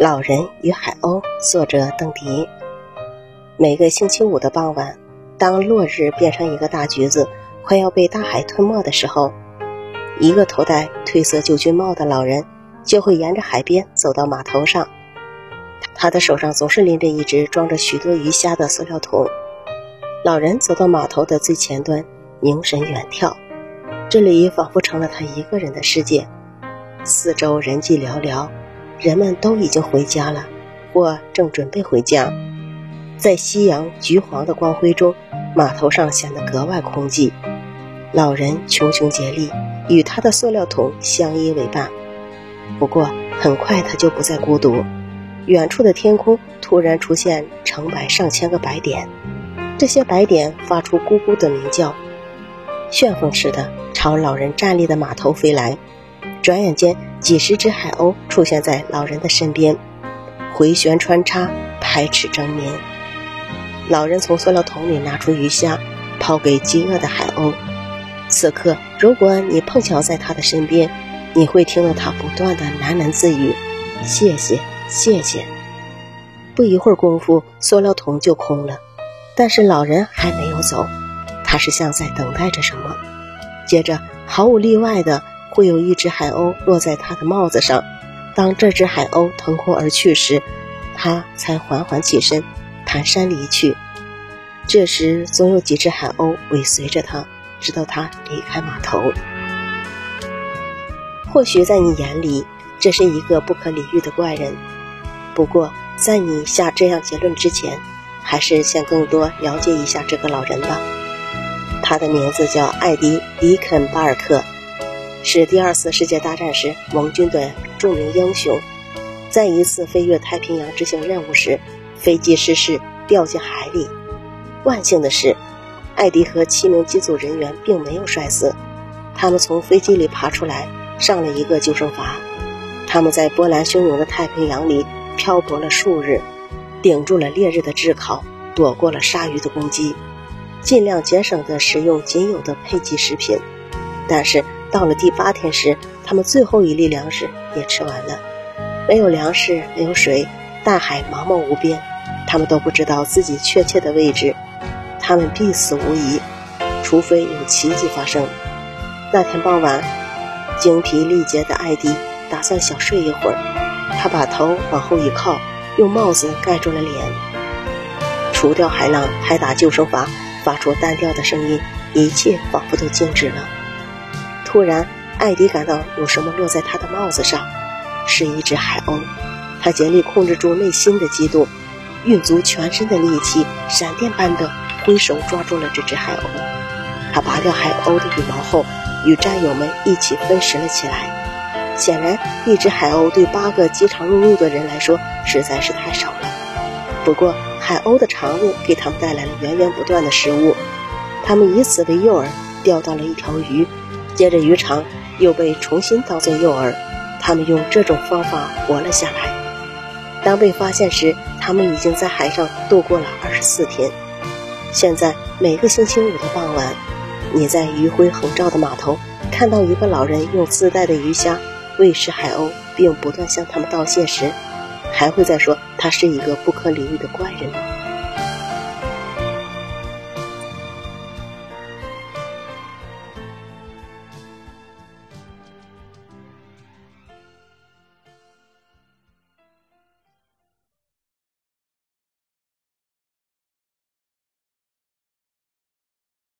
老人与海鸥，作者邓迪。每个星期五的傍晚，当落日变成一个大橘子，快要被大海吞没的时候，一个头戴褪色旧军帽的老人就会沿着海边走到码头上。他的手上总是拎着一只装着许多鱼虾的塑料桶。老人走到码头的最前端，凝神远眺，这里仿佛成了他一个人的世界。四周人迹寥寥。人们都已经回家了，或正准备回家。在夕阳橘黄的光辉中，码头上显得格外空寂。老人穷穷竭力，与他的塑料桶相依为伴。不过，很快他就不再孤独。远处的天空突然出现成百上千个白点，这些白点发出咕咕的鸣叫，旋风似的朝老人站立的码头飞来。转眼间，几十只海鸥出现在老人的身边，回旋穿插，排斥争鸣。老人从塑料桶里拿出鱼虾，抛给饥饿的海鸥。此刻，如果你碰巧在他的身边，你会听到他不断的喃喃自语：“谢谢，谢谢。”不一会儿功夫，塑料桶就空了，但是老人还没有走，他是像在等待着什么。接着，毫无例外的。会有一只海鸥落在他的帽子上，当这只海鸥腾空而去时，他才缓缓起身，蹒跚离去。这时，总有几只海鸥尾随着他，直到他离开码头。或许在你眼里，这是一个不可理喻的怪人。不过，在你下这样结论之前，还是先更多了解一下这个老人吧。他的名字叫艾迪·迪肯巴尔克。是第二次世界大战时盟军的著名英雄，在一次飞越太平洋执行任务时，飞机失事掉进海里。万幸的是，艾迪和七名机组人员并没有摔死，他们从飞机里爬出来，上了一个救生筏。他们在波澜汹涌的太平洋里漂泊了数日，顶住了烈日的炙烤，躲过了鲨鱼的攻击，尽量节省的食用仅有的配给食品，但是。到了第八天时，他们最后一粒粮食也吃完了。没有粮食，没有水，大海茫茫无边，他们都不知道自己确切的位置。他们必死无疑，除非有奇迹发生。那天傍晚，精疲力竭的艾迪打算小睡一会儿。他把头往后一靠，用帽子盖住了脸。除掉海浪拍打救生筏发出单调的声音，一切仿佛都静止了。突然，艾迪感到有什么落在他的帽子上，是一只海鸥。他竭力控制住内心的激动，运足全身的力气，闪电般的挥手抓住了这只海鸥。他拔掉海鸥的羽毛后，与战友们一起分食了起来。显然，一只海鸥对八个饥肠辘辘的人来说实在是太少了。不过，海鸥的肠子给他们带来了源源不断的食物。他们以此为诱饵，钓到了一条鱼。接着，鱼肠又被重新当作诱饵，他们用这种方法活了下来。当被发现时，他们已经在海上度过了二十四天。现在，每个星期五的傍晚，你在余晖横照的码头看到一个老人用自带的鱼虾喂食海鸥，并不断向他们道谢时，还会再说他是一个不可理喻的怪人吗？